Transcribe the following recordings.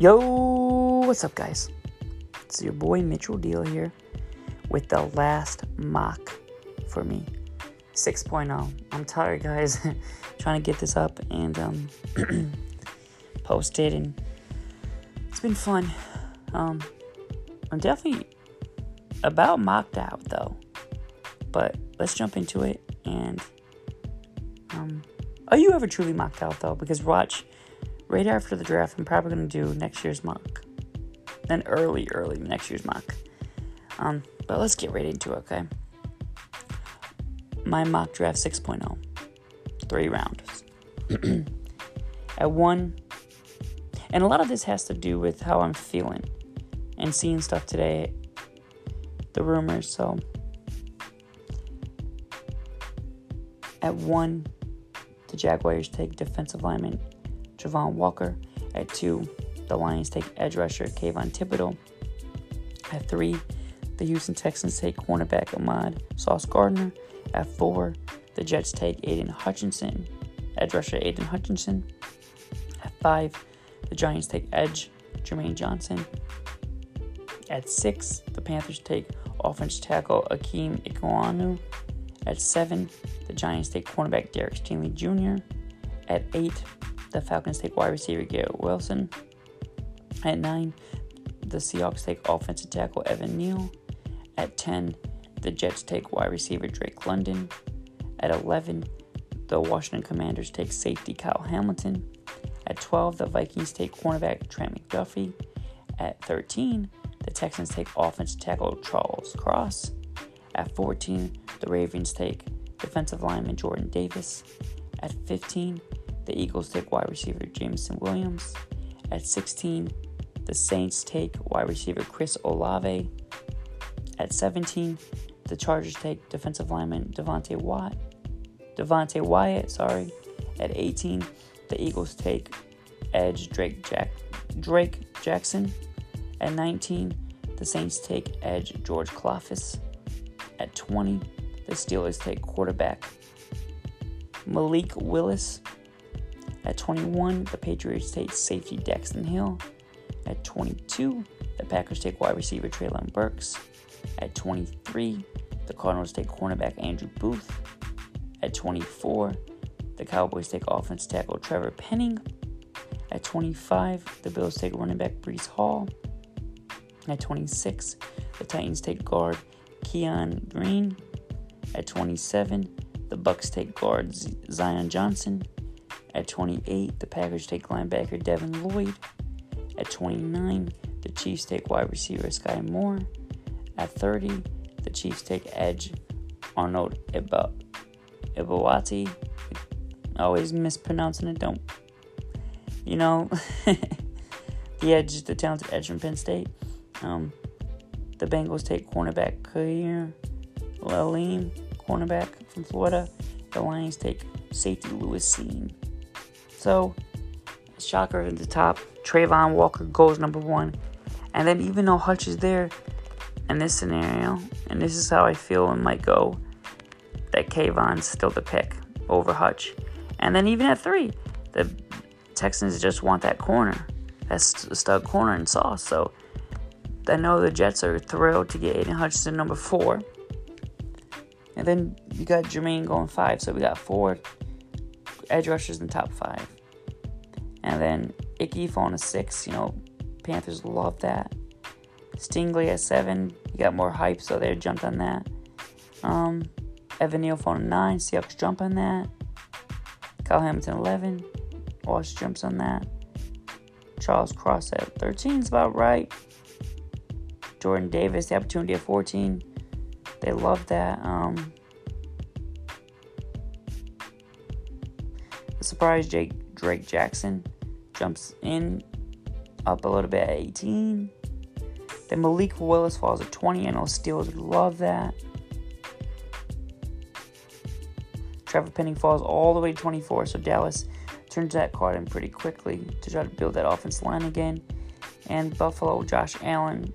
Yo, what's up, guys? It's your boy Mitchell Deal here with the last mock for me 6.0. I'm tired, guys, trying to get this up and um, post it, and it's been fun. Um, I'm definitely about mocked out though, but let's jump into it. And um, are you ever truly mocked out though? Because watch right after the draft, I'm probably going to do next year's mock. Then early, early next year's mock. Um, but let's get right into it, okay? My mock draft 6.0, three rounds. At one, and a lot of this has to do with how I'm feeling and seeing stuff today, the rumors. So, at one, the Jaguars take defensive lineman Travon Walker. At two, the Lions take edge rusher Kayvon Thibodeaux. At three, the Houston Texans take cornerback Ahmad Sauce Gardner. At four, the Jets take Aidan Hutchinson, edge rusher Aidan Hutchinson. At five, the Giants take edge Jermaine Johnson. At six, the Panthers take offense tackle Akeem Ekwonu. At seven, the Giants take cornerback Derek Stingley Jr. At eight, the Falcons take wide receiver Garrett Wilson. At 9, the Seahawks take offensive tackle Evan Neal. At 10, the Jets take wide receiver Drake London. At 11, the Washington Commanders take safety Kyle Hamilton. At 12, the Vikings take cornerback Trent McDuffie. At 13, the Texans take offensive tackle Charles Cross. At 14, the Ravens take defensive lineman Jordan Davis. At 15, the Eagles take wide receiver Jameson Williams. At 16, the Saints take wide receiver Chris Olave. At 17, the Chargers take defensive lineman Devonte Watt. Devonte Wyatt, sorry. At 18, the Eagles take edge Drake Jack Drake Jackson. At 19, the Saints take edge George Karlaftis. At 20, the Steelers take quarterback Malik Willis. At 21, the Patriots take safety Daxton Hill. At 22, the Packers take wide receiver Treylon Burks. At 23, the Cardinals take cornerback Andrew Booth. At 24, the Cowboys take offense tackle Trevor Penning. At 25, the Bills take running back Breece Hall. At 26, the Titans take guard Kenyon Green. At 27, the Bucs take guard Zion Johnson. At 28, the Packers take linebacker Devin Lloyd. At 29, the Chiefs take wide receiver Skyy Moore. At 30, the Chiefs take edge Arnold Iba- Ibawati. Always mispronouncing it, don't. You know, the edge, the talented edge from Penn State. Um, the Bengals take cornerback Kaiir Elam, cornerback from Florida. The Lions take safety Lewis Cine. So, shocker at the top. Travon Walker goes number one. And then, even though Hutch is there in this scenario, and this is how I feel it might go, that Kayvon's still the pick over Hutch. And then, even at three, the Texans just want that corner. that stud corner and sauce. So, I know the Jets are thrilled to get Aidan Hutchinson number four. And then you got Jermaine going five. So we got four edge rushers in the top five. And then Icky falling to six. You know, Panthers love that. Stingley at seven. You got more hype, so they jumped on that. Um, Evan Neal falling to nine. Seahawks jump on that. Kyle Hamilton 11. Wash jumps on that. Charles Cross at 13 is about right. Jordan Davis, the opportunity at 14. They love that. Um, surprise Jake Drake Jackson jumps in up a little bit at 18. Then Malik Willis falls at 20. I know Steelers love that. Trevor Penning falls all the way to 24, so Dallas turns that card in pretty quickly to try to build that offense line again. And Buffalo, Josh Allen,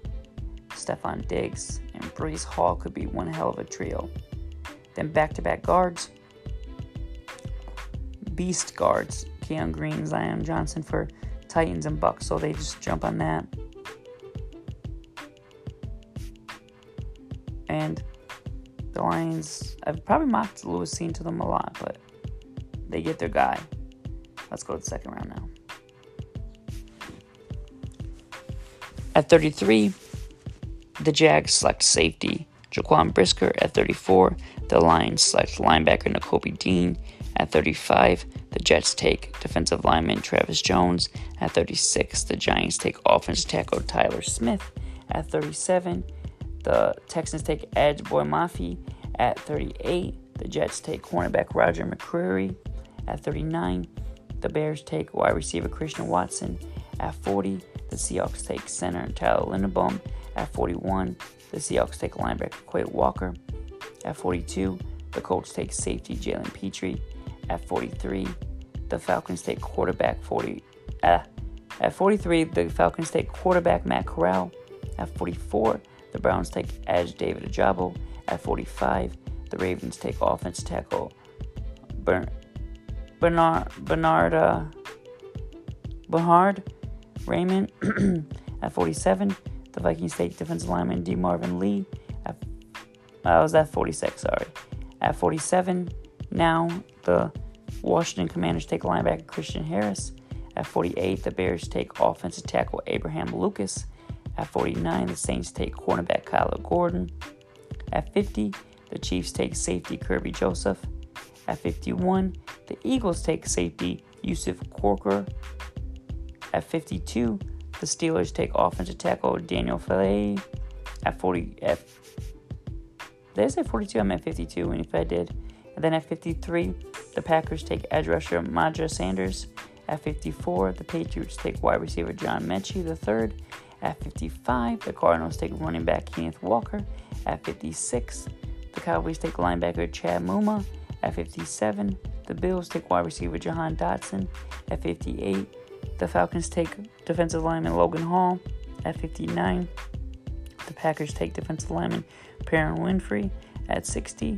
Stefon Diggs, and Breece Hall could be one hell of a trio. Then back to back guards. Beast guards, Kenyon Green, Zion Johnson for Titans and Bucs, so they just jump on that. And the Lions, I've probably mocked Lewis Cine to them a lot, but they get their guy. Let's go to the second round now. At 33, the Jags select safety Jaquan Brisker. At 34, the Lions select linebacker Nakobe Dean. At 35, the Jets take defensive lineman Travis Jones. At 36, the Giants take offensive tackle Tyler Smith. At 37, the Texans take edge Boye Mafe. At 38, the Jets take cornerback Roger McCreary. At 39, the Bears take wide receiver Christian Watson. At 40, the Seahawks take center Tyler Linderbaum. At 41, the Seahawks take linebacker Quay Walker. At 42, the Colts take safety Jalen Pitre. At 43, the Falcons take quarterback 40. Uh, at 43, the Falcons take quarterback Matt Corral. At 44, the Browns take edge David Ojabo. At 45, the Ravens take offense tackle Bernard Bernard uh, Bernhard Raimann. at 47, the Vikings take defensive lineman D. Marvin Lee. At, uh, was that 46? Sorry. At 47, now the Washington Commanders take linebacker Christian Harris. At 48, the Bears take offensive tackle Abraham Lucas. At 49, the Saints take cornerback Kyler Gordon. At 50, the Chiefs take safety Kerby Joseph. At 51, the Eagles take safety Yusuf Corker. At 52, the Steelers take offensive tackle Daniel Faalele. At 40, at, did I say 42? I meant 52, and if I did. And then at 53, the Packers take edge rusher Madra Sanders. At 54, the Patriots take wide receiver John Metchie III. At 55, the Cardinals take running back Kenneth Walker. At 56, the Cowboys take linebacker Chad Muma. At 57, the Bills take wide receiver Jahan Dotson. At 58, the Falcons take defensive lineman Logan Hall. At 59, the Packers take defensive lineman Perrin Winfrey. At 60,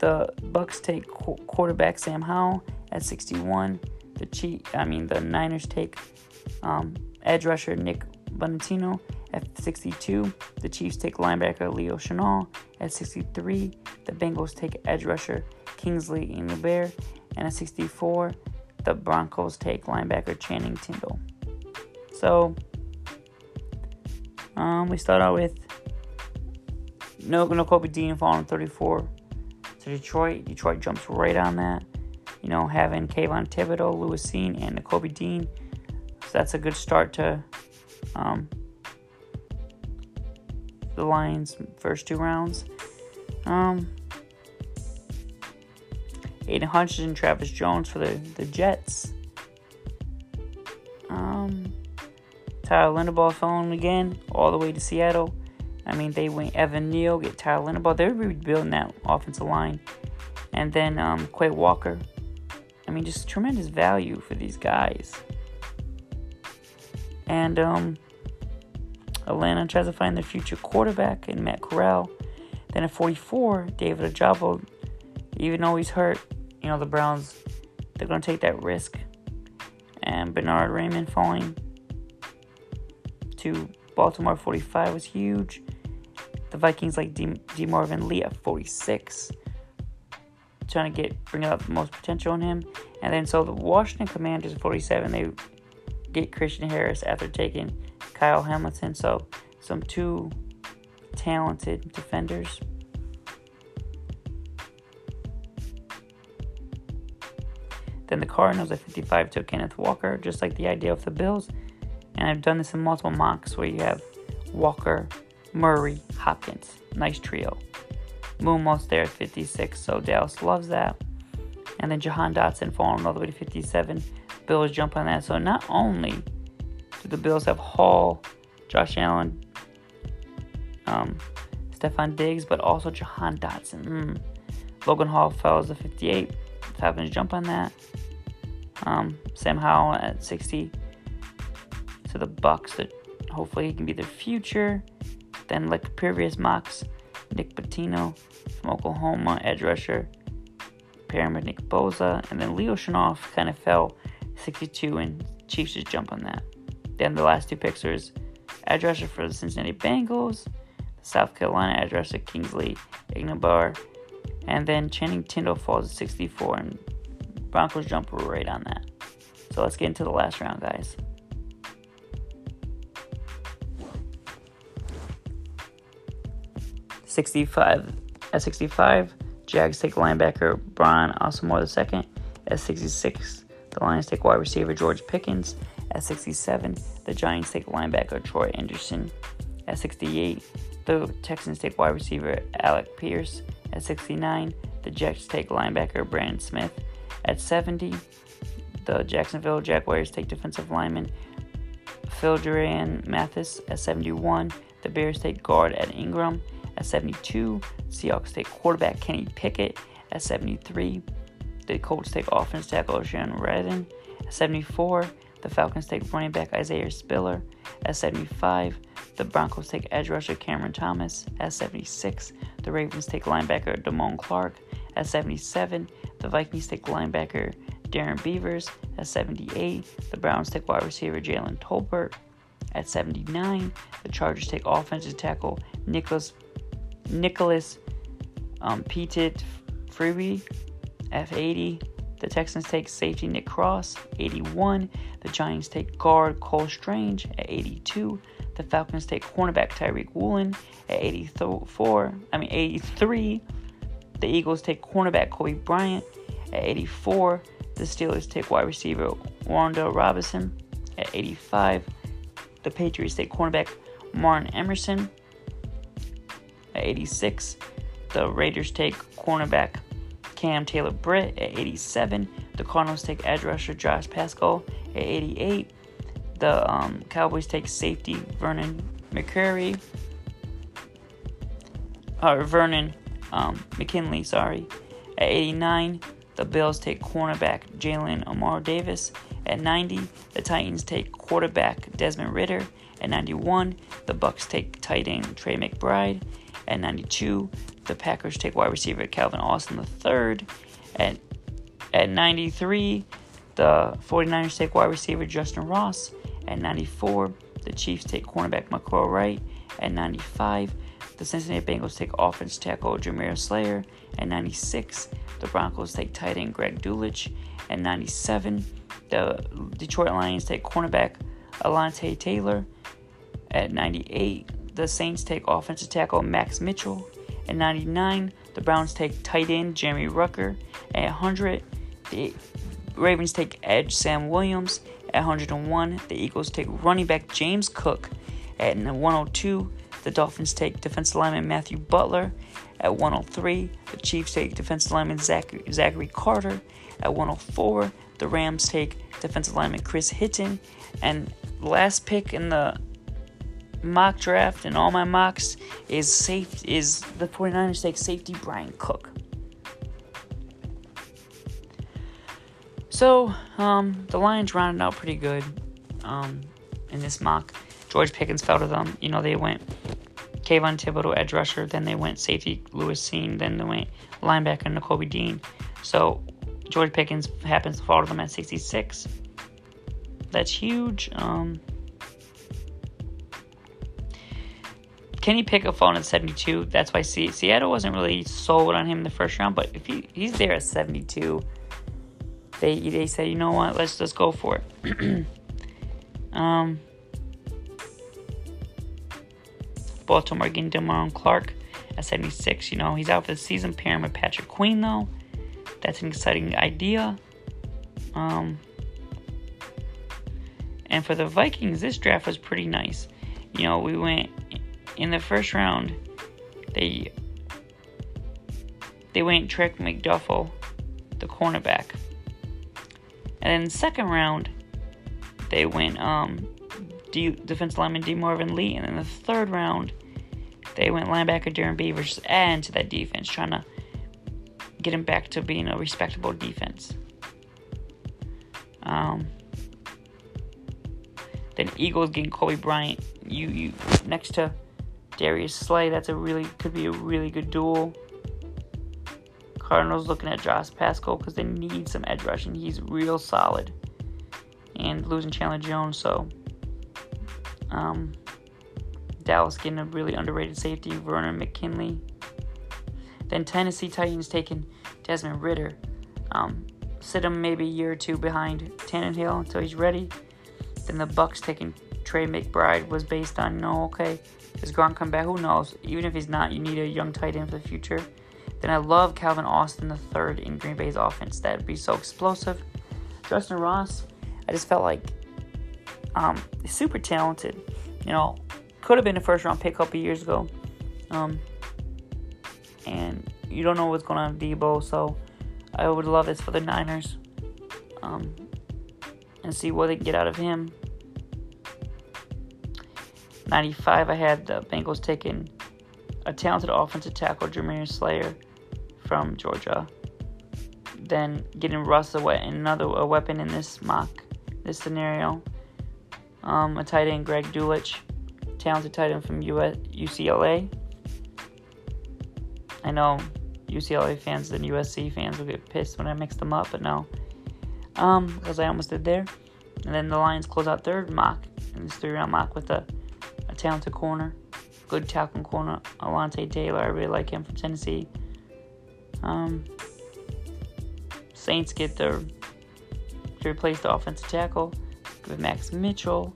the Bucs take qu- quarterback Sam Howell. At 61, the Chief, I mean the Niners take um, edge rusher Nick Bonatino. At 62, the Chiefs take linebacker Leo Chenal. At 63, the Bengals take edge rusher Kingsley Enagbare. And at 64, the Broncos take linebacker Channing Tindall. So, um, we start out with no, no Kobe Dean falling 34 to Detroit. Detroit jumps right on that. You know, having Kayvon Thibodeaux, Lewis Cine, and Nakobe Dean. So that's a good start to um, the Lions' first two rounds. Um, Aidan Hutchinson Travis Jones for the, the Jets. Um, Tyler Linderbaum phone again, all the way to Seattle. I mean, they went Evan Neal, get Tyler Linderbaum. They're rebuilding that offensive line. And then um, Quay Walker. I mean, just tremendous value for these guys. And um, Atlanta tries to find their future quarterback in Matt Corral. Then at 44, David Ojabo, even though he's hurt, you know, the Browns, they're going to take that risk. And Bernard Raimann falling to Baltimore 45 was huge. The Vikings like D, D. Marvin Lee at 46, trying to get bring out the most potential in him. And then so the Washington Commanders at 47, they get Christian Harris after taking Kyle Hamilton. So some two talented defenders. Then the Cardinals at 55 took Kenneth Walker, just like the idea of the Bills. And I've done this in multiple mocks where you have Walker, Murray, Hopkins. Nice trio. Moonmo's there at 56, so Dallas loves that. And then Jahan Dotson falling all the way to 57. Bills jump on that. So not only do the Bills have Hall, Josh Allen, um, Stefon Diggs, but also Jahan Dotson. Mm. Logan Hall fell to 58. Falcons jump on that. Um, Sam Howell at 60 to the Bucs that hopefully he can be their future. Then, like previous mocks, Nick Pitino from Oklahoma, edge rusher, Pyramid Nick Bosa, and then Leo Chenal kind of fell 62, and Chiefs just jump on that. Then the last two picks are edge rusher for the Cincinnati Bengals, South Carolina edge rusher Kingsley Enagbare, and then Channing Tindall falls at 64, and Broncos jump right on that. So let's get into the last round, guys. Sixty-five at sixty-five, Jags take linebacker Brian Asamoah II. At sixty-six, the Lions take wide receiver George Pickens. At 67, the Giants take linebacker Troy Anderson. At 68, the Texans take wide receiver Alec Pierce. At 69, the Jets take linebacker Brandon Smith. At 70, the Jacksonville Jaguars take defensive lineman Phidarian Mathis. At 71, the Bears take guard Ed Ingram. At 72, Seahawks take quarterback Kenny Pickett. At 73, the Colts take offense tackle Sharon Redden. At 74, the Falcons take running back Isaiah Spiller. At 75, the Broncos take edge rusher Cameron Thomas. At 76, the Ravens take linebacker Damone Clark. At 77, the Vikings take linebacker Darrian Beavers. At 78, the Browns take wide receiver Jalen Tolbert. At 79, the Chargers take offensive tackle Nicholas Nicholas um, Petit Freeby. F80, the Texans take safety Nick Cross. 81, the Giants take guard Cole Strange. At 82, the Falcons take cornerback Tariq Woolen. At 84, I mean 83, the Eagles take cornerback Coby Bryant. At 84, the Steelers take wide receiver Wan'Dale Robinson. At 85, the Patriots take cornerback Martin Emerson. At 86, the Raiders take cornerback Cam Taylor Britt at 87. The Cardinals take edge rusher Josh Paschal at 88. The um, Cowboys take safety Vernon McCreary. Or Vernon um, McKinley, sorry. At 89, the Bills take cornerback Jalen Amar Davis. At 90, the Titans take quarterback Desmond Ridder At 91, the Bucs take tight end Trey McBride. At 92, the Packers take wide receiver Calvin Austin III. At, at 93, the 49ers take wide receiver Justyn Ross. At 94, the Chiefs take cornerback McCall Wright. At 95, the Cincinnati Bengals take offense tackle Jamaree Salyer. At 96, the Broncos take tight end Greg Dulcich. At 97, the Detroit Lions take cornerback Alontae Taylor. At 98, the Saints take offensive tackle Max Mitchell. At 99, the Browns take tight end Jeremy Ruckert. At 100, the Ravens take edge Sam Williams. At 101, the Eagles take running back James Cook. At 102, the Dolphins take defensive lineman Matthew Butler. At 103, the Chiefs take defensive lineman Zach- Zachary Carter. At 104, the Rams take defensive lineman Chris Hinton. And last pick in the mock draft and all my mocks is safe is the 49ers take safety Bryan Cook. So, um, the Lions rounded out pretty good um, in this mock. George Pickens fell to them. You know, they went Kayvon Thibodeaux, edge rusher, then they went safety Lewis Cine. then they went linebacker Nakobe Dean. So, George Pickens happens to fall to them at 66. That's huge. Um, Kenny Pickett falling at 72. That's why Seattle wasn't really sold on him in the first round, but if he, he's there at 72, they they say, you know what, let's let's go for it. um, Baltimore getting Damone Clark at 76. You know, he's out for the season pairing with Patrick Queen, though. That's an exciting idea. Um, and for the Vikings, this draft was pretty nice. You know, we went in the first round, they they went Trent McDuffie, the cornerback. And then the second round, they went um, D- defensive lineman DeMarvin Lee. And then the third round, they went linebacker Darrian Beavers to add into that defense, trying to get him back to being a respectable defense. Um, then Eagles getting Coby Bryant. You you next to Darius Slay, that's a really could be a really good duel. Cardinals looking at Josh Paschal because they need some edge rushing. He's real solid. and losing Chandler Jones. So, um, Dallas getting a really underrated safety, Vernon McKinley. Then Tennessee Titans taking Desmond Ridder. Um, sit him maybe a year or two behind Tannehill until he's ready. Then the Bucs taking Trey McBride was based on no okay, is Gronk come back? Who knows? Even if he's not, you need a young tight end for the future. Then I love Calvin Austin the third in Green Bay's offense. That'd be so explosive. Justyn Ross, I just felt like um, super talented. You know, could have been a first round pick a couple years ago. Um, and you don't know what's going on with Deebo, so I would love this for the Niners. Um, and see what they get out of him. 95, I had the Bengals taking a talented offensive tackle, Jamaree Salyer from Georgia. Then getting Russ away, another a weapon in this mock, this scenario. Um, a tight end, Greg Dulcich, talented tight end from US, UCLA. I know UCLA fans and USC fans will get pissed when I mix them up, but no. Um, because I almost did there. And then the Lions close out third mock in this three round mock with a, talented corner, good tackling corner, Alontae Taylor. I really like him from Tennessee. Um, Saints get their to replace the offensive tackle with Max Mitchell.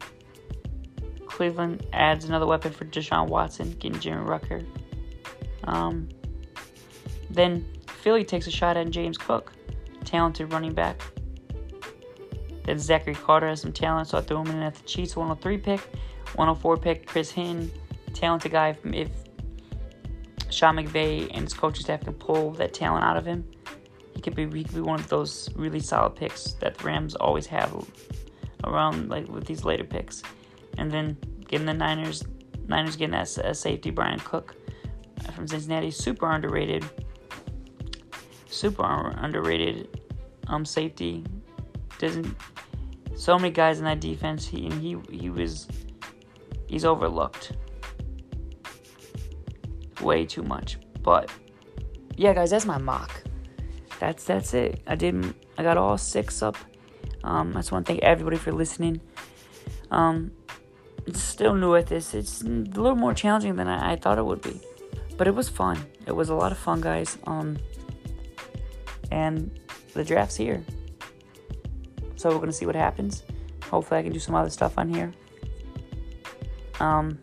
Cleveland adds another weapon for Deshaun Watson, getting Jimmy Ruckert. Um, then Philly takes a shot at James Cook, talented running back. Then Zachary Carter has some talent, so I threw him in at the Chiefs 103 pick. 104 pick, Chris Hinton, talented guy. If Sean McVay and his coaching staff can pull that talent out of him, he could be he could be one of those really solid picks that the Rams always have around like with these later picks. And then getting the Niners, Niners getting that a safety Bryan Cook from Cincinnati, super underrated, super underrated um safety. Doesn't so many guys in that defense. He he he was he's overlooked way too much. But yeah, guys, that's my mock. That's that's it. I didn't. I got all six up. Um, I just want to thank everybody for listening. Um, still new at this. It's a little more challenging than I, I, thought it would be, but it was fun. It was a lot of fun, guys. Um, and the draft's here, so we're gonna see what happens. Hopefully, I can do some other stuff on here. Um,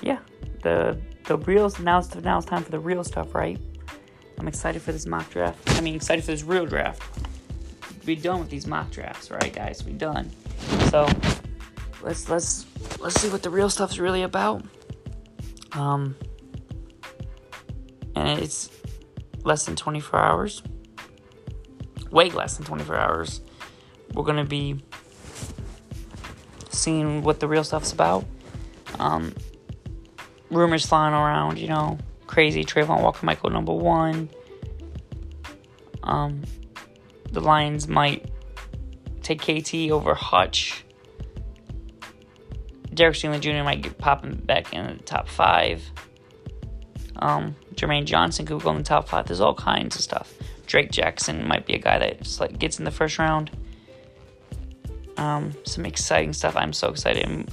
yeah, the the real now it's now it's time for the real stuff, right? I'm excited for this mock draft. I mean, excited for this real draft. Be done with these mock drafts, right, guys? We done. So let's let's let's see what the real stuff's really about. Um, and it's less than 24 hours. Way less than 24 hours. We're gonna be seeing what the real stuff's about. Um, rumors flying around, you know, crazy. Travon Walker might go number one. Um, the Lions might take KT over Hutch. Derek Stingley Jr. might get popping back in the top five. Um, Jermaine Johnson could go in the top five. There's all kinds of stuff. Drake Jackson might be a guy that like gets in the first round. Um, some exciting stuff. I'm so excited.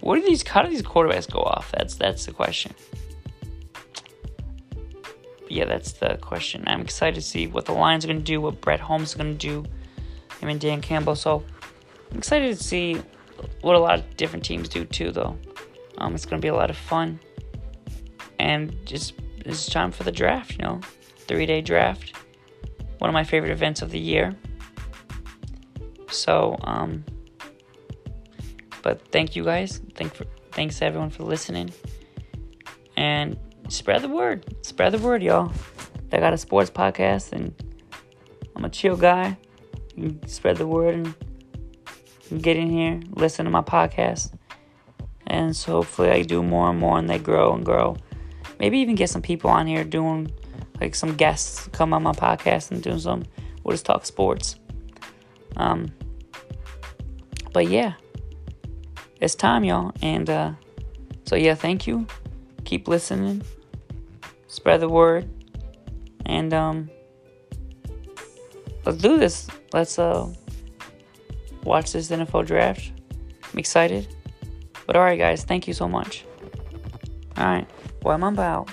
What do these? How do these quarterbacks go off? That's that's the question. yeah, that's the question. I'm excited to see what the Lions are going to do, what Brad Holmes is going to do, him and Dan Campbell. So I'm excited to see what a lot of different teams do too, though. Um, it's going to be a lot of fun, and just it's time for the draft. You know, three day draft, one of my favorite events of the year. So, um, but thank you guys. Thank for, thanks everyone for listening. And spread the word. Spread the word, y'all. I got a sports podcast and I'm a chill guy. Spread the word and get in here, listen to my podcast. And so hopefully I do more and more and they grow and grow. Maybe even get some people on here doing like some guests come on my podcast and do some we'll just talk sports. Um but yeah it's time, y'all. And uh, so, yeah, thank you. Keep listening, spread the word, and um, let's do this. Let's uh watch this NFL draft. I'm excited. But alright guys, thank you so much. Alright. Well I'm about